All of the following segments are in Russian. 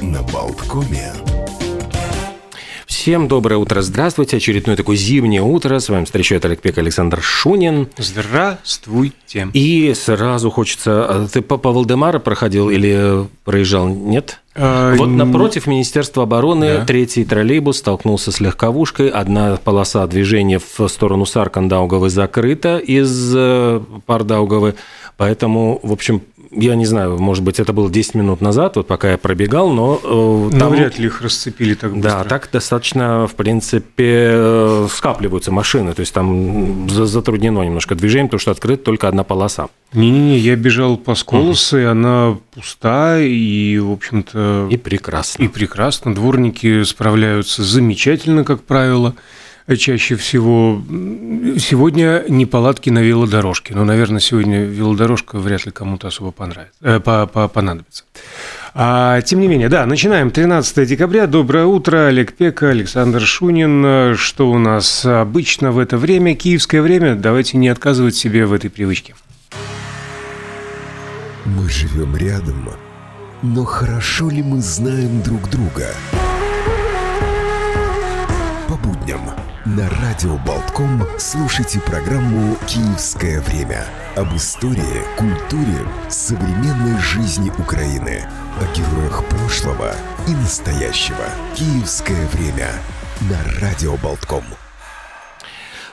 на Болткоме. Всем доброе утро, здравствуйте. Очередное такое зимнее утро. С вами встречает Олег Пек, Александр Шунин. Здравствуйте. И сразу хочется... а Ты по, Валдемара проходил или проезжал? Нет? А, Вот напротив Министерства обороны Да. третий троллейбус столкнулся с легковушкой. Одна полоса движения в сторону Саркандаугавы закрыта из э, Пардаугавы. Поэтому, в общем, я не знаю, может быть, это было 10 минут назад, вот пока я пробегал, но э, Ну, там... вряд ли их расцепили так быстро. Да, так достаточно, в принципе, э, скапливаются машины, то есть там за- затруднено немножко движение, потому что открыта только одна полоса. Не-не-не, я бежал по Сколосу, и она пуста, и, в общем-то, И прекрасно. и прекрасно. Дворники справляются замечательно, как правило. Чаще всего сегодня неполадки на велодорожке. Но, наверное, сегодня велодорожка вряд ли кому-то особо понравится, э, по- по- понадобится. А, тем не менее, да, начинаем. 13 декабря. Доброе утро. Олег Пека, Александр Шунин. Что у нас обычно в это время? Киевское время. Давайте не отказывать себе в этой привычке. Мы живем рядом, но хорошо ли мы знаем друг друга? По будням на Радио Болтком слушайте программу «Киевское время» об истории, культуре, современной жизни Украины, о героях прошлого и настоящего. «Киевское время» на Радио Болтком.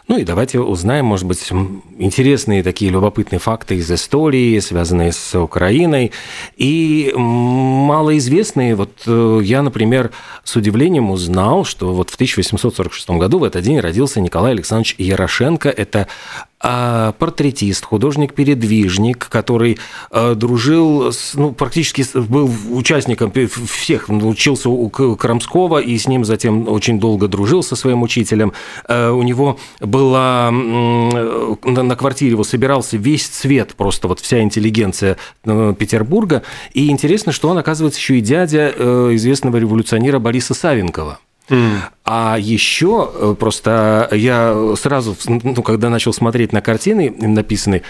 Ну и давайте узнаем, может быть, интересные такие любопытные факты из истории, связанные с Украиной. И малоизвестные, вот э, я, например, с удивлением узнал, что вот в 1846 году в этот день родился Николай Александрович Ярошенко. Это портретист, художник-передвижник, который э, дружил, с, ну, практически был участником всех, ну, учился у Крамского и с ним затем очень долго дружил со своим учителем. Э, У него была на квартире его собирался весь цвет, просто вот вся интеллигенция э, Петербурга. И интересно, что он, оказывается, еще и дядя э, известного революционера Бориса Савенкова. А еще э, просто я сразу, ну, когда начал смотреть на картины написанные,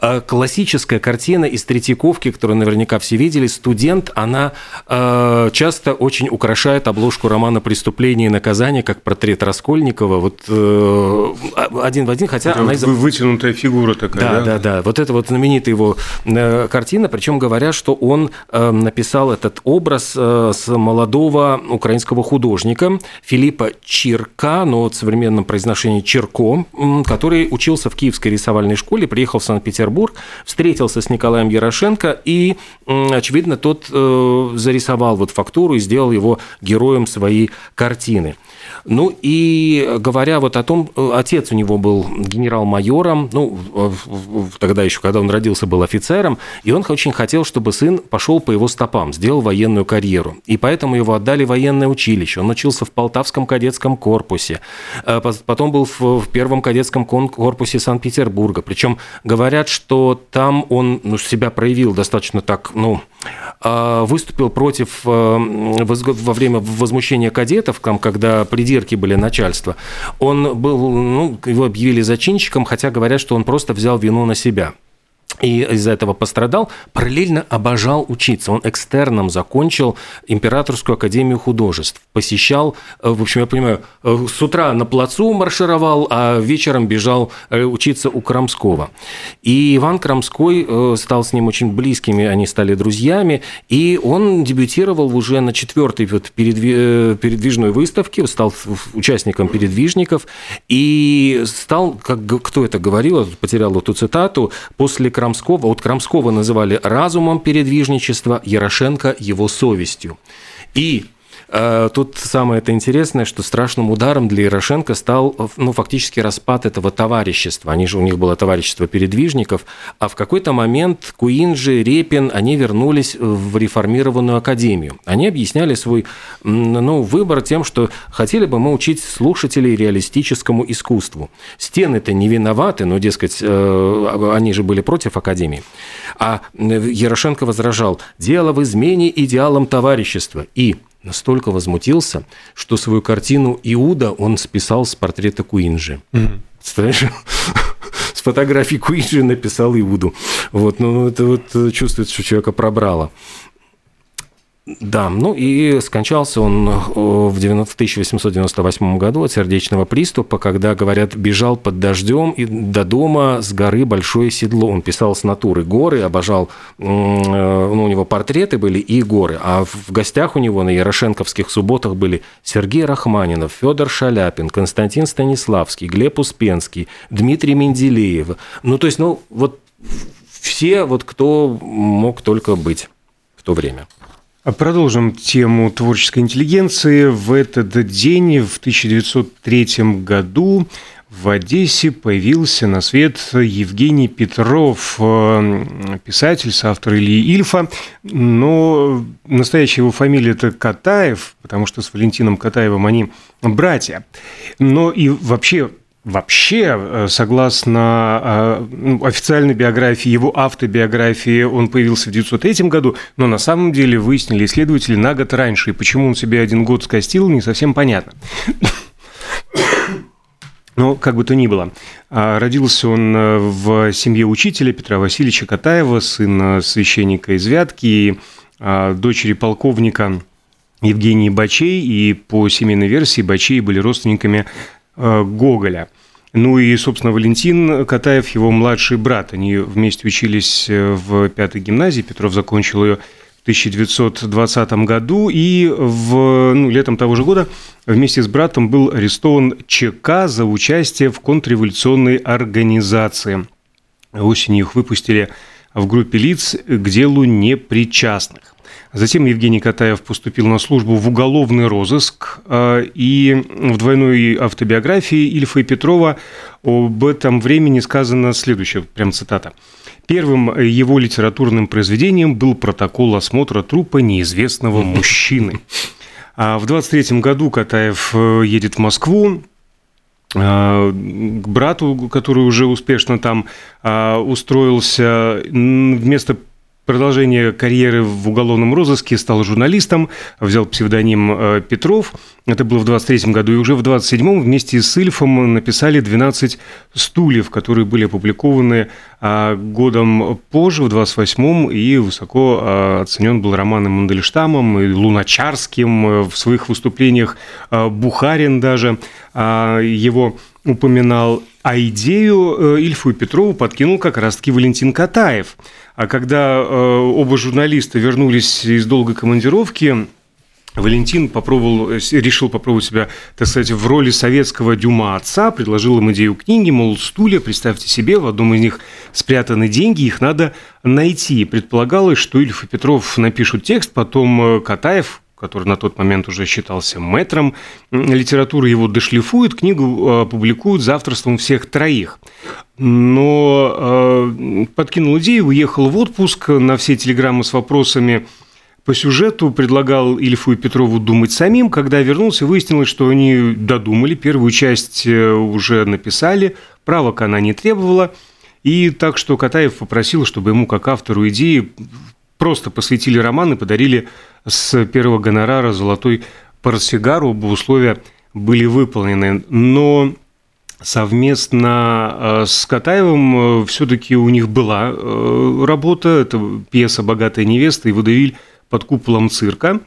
э, классическая картина из Третьяковки, которую наверняка все видели, «Студент», она э, часто очень украшает обложку романа «Преступление и наказание», как портрет Раскольникова, вот э, один в один, хотя Это она вот из вы- вытянутая фигура такая, да, да? да, да. Вот это вот знаменитая его э, картина, причем говорят, что он э, написал этот образ э, с молодого украинского художника Филиппа Чирка, но в современном произношении Чирко, который учился в Киевской рисовальной школе, приехал в Санкт-Петербург, встретился с Николаем Ярошенко, и, очевидно, тот э, зарисовал вот фактуру и сделал его героем своей картины. Ну и говоря вот о том, э, отец у него был генерал-майором, ну, тогда еще, когда он родился, был офицером, и он очень хотел, чтобы сын пошел по его стопам, сделал военную карьеру. И поэтому его отдали в военное училище. Он учился в Полтавском кадетском корпусе, э, потом был в, первом кадетском корпусе Санкт-Петербурга. Причем говорят, что там он ну, себя проявил достаточно так, ну, а, выступил против э, во время возмущения кадетов, там, когда придирки были начальства. Он был, ну, его объявили зачинщиком, хотя говорят, что он просто взял вину на себя. И из-за этого пострадал, параллельно обожал учиться. Он экстерном закончил Императорскую академию художеств. Посещал, э, в общем, я понимаю, э, с утра на плацу маршировал, а вечером бежал э, учиться у Крамского. И Иван Крамской стал с ним очень близкими, они стали друзьями, и он дебютировал уже на четвертой вот передви- передвижной выставке, стал участником передвижников, и стал, как кто это говорил, потерял эту цитату, после Крамского, вот Крамского называли разумом передвижничества, Ярошенко его совестью. И Тут самое это интересное, что страшным ударом для Ярошенко стал ну, фактически распад этого товарищества. Они же, у них было товарищество передвижников, а в какой-то момент Куинджи, Репин, они вернулись в реформированную академию. Они объясняли свой ну, выбор тем, что хотели бы мы учить слушателей реалистическому искусству. Стены-то не виноваты, но, дескать, э, они же были против академии. А Ярошенко возражал, дело в измене идеалам товарищества. И настолько возмутился, что свою картину «Иуда» он списал с портрета Куинджи. Представляешь? С фотографии Куинджи написал Иуду. Вот, ну, это вот чувствуется, что человека пробрало. Да, ну и скончался он э, в 1898 году от сердечного приступа, когда, говорят, бежал под дождем и до дома с горы Большое Седло. Он писал с натуры горы, обожал, э, ну, у него портреты были и горы, а в гостях у него на Ярошенковских субботах были Сергей Рахманинов, Федор Шаляпин, Константин Станиславский, Глеб Успенский, Дмитрий Менделеев. Ну, то есть, ну, вот все, вот кто мог только быть в то время. А продолжим тему творческой интеллигенции. В этот день, в 1903 году, в Одессе появился на свет Евгений Петров, э, писатель, соавтор Ильи Ильфа, но настоящая его фамилия это Катаев, потому что с Валентином Катаевым они братья. Но и вообще Вообще, э, согласно э, ну, официальной биографии, его автобиографии, он появился в 1903 году, но на самом деле выяснили исследователи на год раньше. И почему он себе один год скостил, не совсем понятно. Но как бы то ни было, а, родился он э, в семье учителя Петра Васильевича Катаева, сына священника из Вятки и а, дочери полковника Евгении Бачей, и по семейной версии Бачей были родственниками Гоголя. Ну и, собственно, Валентин Катаев, его младший брат. Они вместе учились э, в пятой гимназии. Петров закончил ее в 1920 году. И в, ну, летом того же года вместе с братом был арестован ЧК за участие в контрреволюционной организации. Осенью их выпустили в группе лиц к делу непричастных. Затем Евгений Катаев поступил на службу в уголовный розыск, а, и в двойной автобиографии Ильфа и Петрова об этом времени сказано следующее, прям цитата. Первым его литературным произведением был протокол осмотра трупа неизвестного мужчины. А в 23 году Катаев э, едет в Москву, к брату, который уже успешно там устроился, вместо продолжение карьеры в уголовном розыске стал журналистом, взял псевдоним э, Петров. Это было в 23 году. И уже в 27-м вместе с Ильфом написали «12 стульев», которые были опубликованы а, годом позже, в 28-м. И высоко а, оценен был романом Мандельштамом и Луначарским э, в своих выступлениях. А, Бухарин даже его упоминал. А идею э, Ильфу и Петрову подкинул как раз-таки Валентин Катаев – а когда э, оба журналиста вернулись из долгой командировки, Валентин попробовал, э, решил попробовать себя, так сказать, в роли советского Дюма отца, предложил им идею книги, мол, стулья, представьте себе, в одном из них спрятаны деньги, их надо найти. Предполагалось, что Ильф и Петров напишут текст, потом Катаев, который на тот момент уже считался мэтром литературы, его дошлифует, книгу опубликуют за авторством всех троих. Но э, подкинул идею, уехал в отпуск на все телеграммы с вопросами по сюжету, предлагал Ильфу и Петрову думать самим. Когда вернулся, выяснилось, что они додумали, первую часть э, уже написали, правок она не требовала. И так что Катаев попросил, чтобы ему, как автору идеи, просто посвятили роман и подарили с первого гонорара золотой портсигару, оба условия были выполнены. Но совместно э, с Катаевым э, все-таки у них была э, работа, это пьеса «Богатая невеста» и «Водевиль под куполом цирка».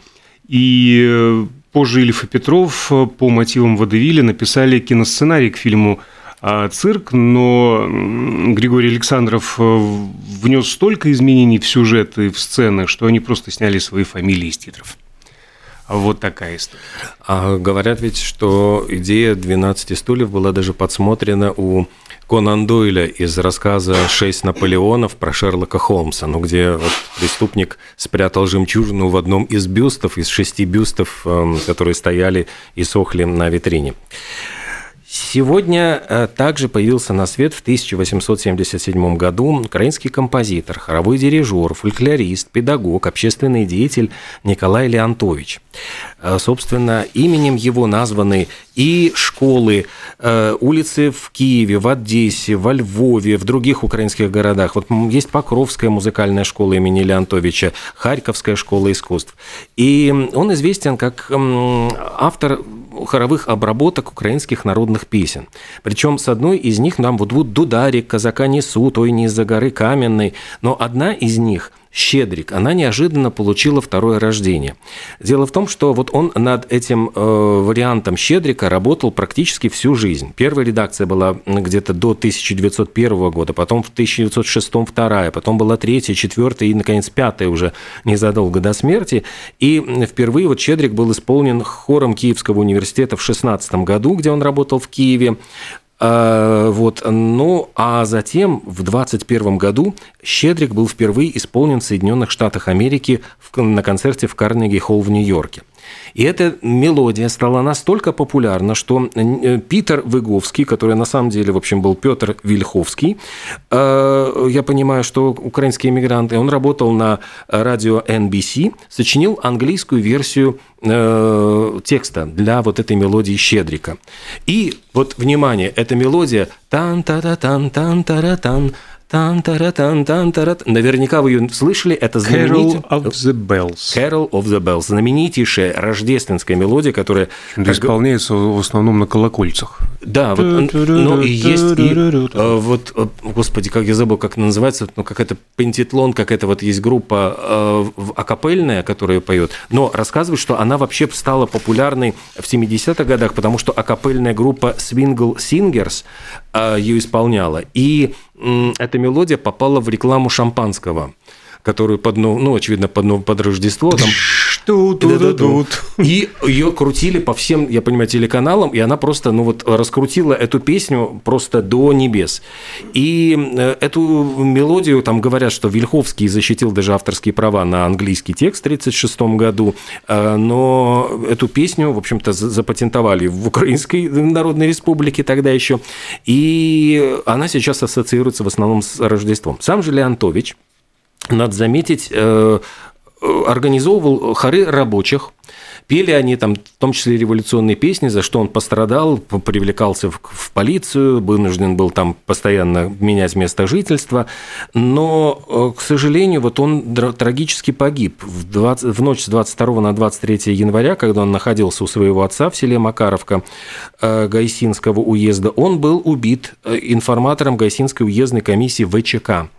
И позже Ильф и Петров по мотивам «Водевиля» написали киносценарий к фильму цирк, но Григорий Александров внес столько изменений в сюжет и в сцены, что они просто сняли свои фамилии из титров. Вот такая история. А говорят ведь, что идея 12 стульев была даже подсмотрена у Конан Дойля из рассказа «Шесть Наполеонов» про Шерлока Холмса, ну, где вот преступник спрятал жемчужину в одном из бюстов, из шести бюстов, эм, которые стояли и сохли на витрине. Сегодня э, также появился на свет в 1877 году украинский композитор, хоровой дирижер, фольклорист, педагог, общественный деятель Николай Леонтович. Э, собственно, именем его названы и школы, э, улицы в Киеве, в Одессе, во Львове, в других украинских городах. Вот есть Покровская музыкальная школа имени Леонтовича, Харьковская школа искусств. И он известен как автор хоровых обработок украинских народных песен. Причем с одной из них нам вот вот «Дударик», «Казака несут», «Ой, не из-за горы каменной», но одна из них «Щедрик», она неожиданно получила второе рождение. Дело в том, что вот он над этим э, вариантом «Щедрика» работал практически всю жизнь. Первая редакция была где-то до 1901 года, потом в 1906 вторая, потом была третья, четвертая и, наконец, пятая уже незадолго до смерти. И впервые вот «Щедрик» был исполнен хором Киевского университета в 16 году, где он работал в Киеве. А, вот. Ну, а затем в 2021 году «Щедрик» был впервые исполнен в Соединенных Штатах Америки на концерте в Карнеги-Холл в Нью-Йорке. И эта мелодия стала настолько популярна, что э, Питер Выговский, который на самом деле, в общем, был Петр Вильховский, э, я понимаю, что украинские иммигранты, он работал на радио NBC, сочинил английскую версию э, текста для вот этой мелодии «Щедрика». И вот, внимание, эта мелодия тан-та-та-тан-тан-та-ра-тан, тан тара тан тан тара Наверняка вы ее слышали. Это знаменитая... Carol of the Bells. Carol of the Bells. Знаменитейшая рождественская мелодия, которая... Да, исполняется в основном на колокольцах. Да, вот, и есть и вот, господи, как я забыл, как она называется, ну как это пентитлон, как это вот есть группа акапельная, которая поет, но рассказывают, что она вообще стала популярной в 70-х годах, потому что акапельная группа Swingle Singers ее исполняла, и эта мелодия попала в рекламу шампанского которую под, ну, очевидно, под, под Рождество. Там, и ее крутили по всем, я понимаю, телеканалам, и она просто, ну вот, раскрутила эту песню просто до небес. И э, эту мелодию, там говорят, что Вильховский защитил даже авторские права на английский текст в 1936 году, э, но эту песню, в общем-то, запатентовали в Украинской Народной Республике тогда еще, и она сейчас ассоциируется в основном с Рождеством. Сам же Леонтович, надо заметить, э, организовывал хоры рабочих, Пели они там, в том числе революционные песни, за что он пострадал, привлекался в, в полицию, вынужден был там постоянно менять место жительства. Но, э, к сожалению, вот он трагически погиб в, 20, в ночь с 22 на 23 января, когда он находился у своего отца в селе Макаровка э, Гайсинского уезда. Он был убит информатором Гайсинской уездной комиссии ВЧК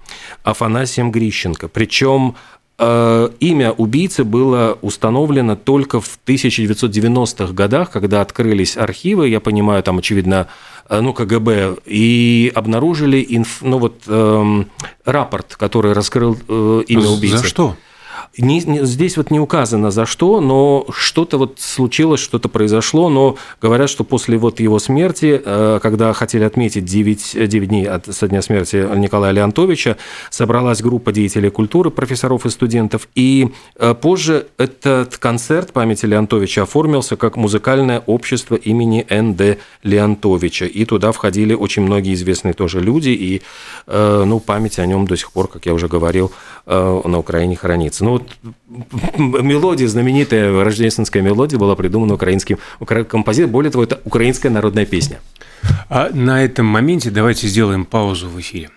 Афанасием Грищенко. Причем Э, имя убийцы было установлено только в 1990-х годах, когда открылись архивы, я понимаю, там, очевидно, э, ну, КГБ, и обнаружили инф, ну, вот, эм, рапорт, который раскрыл э, имя убийцы. За что? Не, не, здесь вот не указано за что, но что-то вот случилось, что-то произошло, но говорят, что после вот его смерти, э, когда хотели отметить 9, 9 дней от, со дня смерти Николая Леонтовича, собралась группа деятелей культуры, профессоров и студентов, и э, позже этот концерт памяти Леонтовича оформился как музыкальное общество имени Н.Д. Леонтовича, и туда входили очень многие известные тоже люди, и э, ну, память о нем до сих пор, как я уже говорил, на Украине хранится. Ну, вот мелодия, знаменитая рождественская мелодия была придумана украинским композитором. Более того, это украинская народная песня. А на этом моменте давайте сделаем паузу в эфире.